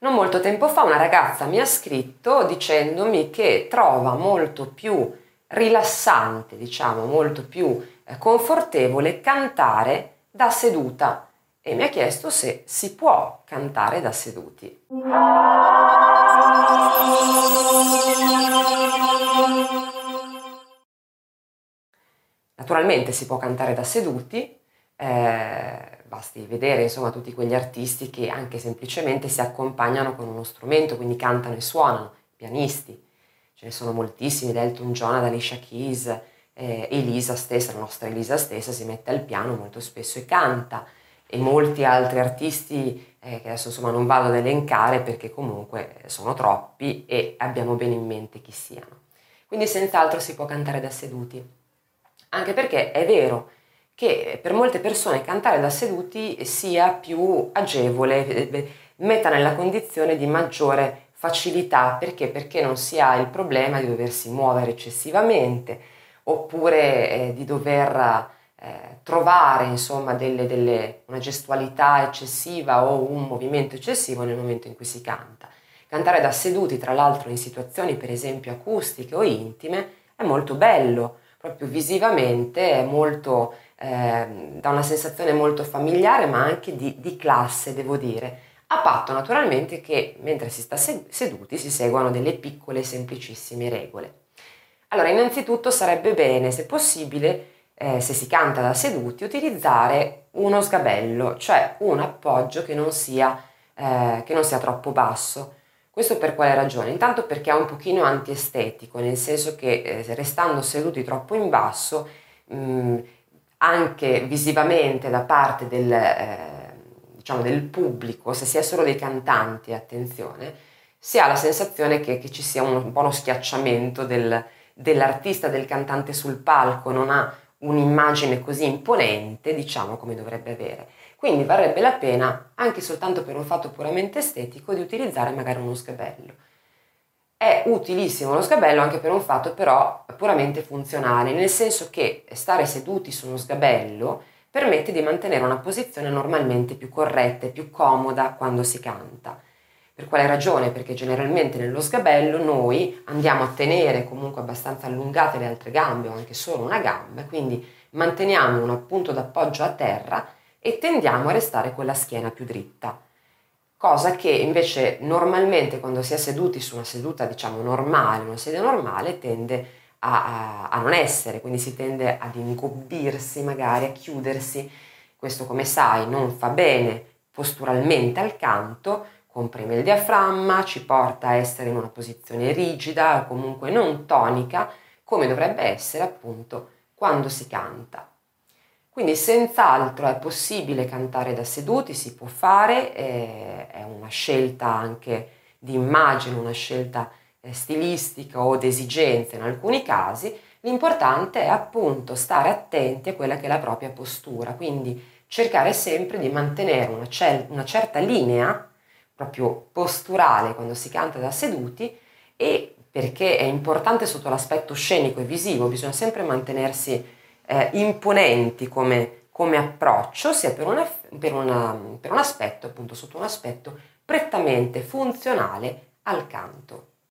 Non molto tempo fa una ragazza mi ha scritto dicendomi che trova molto più rilassante, diciamo, molto più eh, confortevole cantare da seduta e mi ha chiesto se si può cantare da seduti. Naturalmente si può cantare da seduti, eh, basti vedere insomma tutti quegli artisti che anche semplicemente si accompagnano con uno strumento, quindi cantano e suonano, pianisti, ce ne sono moltissimi, da Elton John Alicia Keys, eh, Elisa stessa, la nostra Elisa stessa si mette al piano molto spesso e canta. E molti altri artisti eh, che adesso insomma non vado ad elencare perché comunque sono troppi e abbiamo bene in mente chi siano. Quindi senz'altro si può cantare da seduti, anche perché è vero che per molte persone cantare da seduti sia più agevole, eh, metta nella condizione di maggiore facilità, perché? Perché non si ha il problema di doversi muovere eccessivamente oppure eh, di dover eh, trovare insomma delle, delle, una gestualità eccessiva o un movimento eccessivo nel momento in cui si canta. Cantare da seduti, tra l'altro in situazioni per esempio acustiche o intime, è molto bello, proprio visivamente è molto eh, dà una sensazione molto familiare ma anche di, di, classe, devo dire, a patto naturalmente che mentre si sta seduti si seguano delle piccole semplicissime regole. Allora, innanzitutto sarebbe bene, se possibile, eh, se si canta da seduti, utilizzare uno sgabello, cioè un appoggio che non sia, eh, che non sia troppo basso. Questo per quale ragione? Intanto perché è un pochino antiestetico, nel senso che eh, restando seduti troppo in basso mh, mm, anche visivamente da parte del, eh, diciamo del, pubblico, se si è solo dei cantanti, attenzione, si ha la sensazione che, che ci sia un, un, po' uno schiacciamento del, dell'artista, del cantante sul palco, non ha un'immagine così imponente, diciamo, come dovrebbe avere. Quindi varrebbe la pena, anche soltanto per un fatto puramente estetico, di utilizzare magari uno sgabello. È utilissimo lo sgabello anche per un fatto però puramente funzionale, nel senso che stare seduti su uno sgabello permette di mantenere una posizione normalmente più corretta e più comoda quando si canta. Per quale ragione? Perché generalmente nello sgabello noi andiamo a tenere comunque abbastanza allungate le altre gambe o anche solo una gamba, quindi manteniamo un punto d'appoggio a terra e tendiamo a restare con la schiena più dritta cosa che invece normalmente quando si è seduti su una seduta diciamo normale, una sedia normale, tende a, a, a non essere, quindi si tende ad ingobbirsi magari, a chiudersi. Questo come sai non fa bene posturalmente al canto, comprime il diaframma, ci porta a essere in una posizione rigida comunque non tonica, come dovrebbe essere appunto quando si canta. Quindi senz'altro è possibile cantare da seduti, si può fare, eh, è una scelta anche di immagine, una scelta eh, stilistica o d'esigenza in alcuni casi, l'importante è appunto stare attenti a quella che è la propria postura, quindi cercare sempre di mantenere una, cel- una certa linea proprio posturale quando si canta da seduti e perché è importante sotto l'aspetto scenico e visivo, bisogna sempre mantenersi eh, imponenti come, come, approccio, sia per, una, per, una, per un aspetto, appunto sotto un aspetto prettamente funzionale al canto.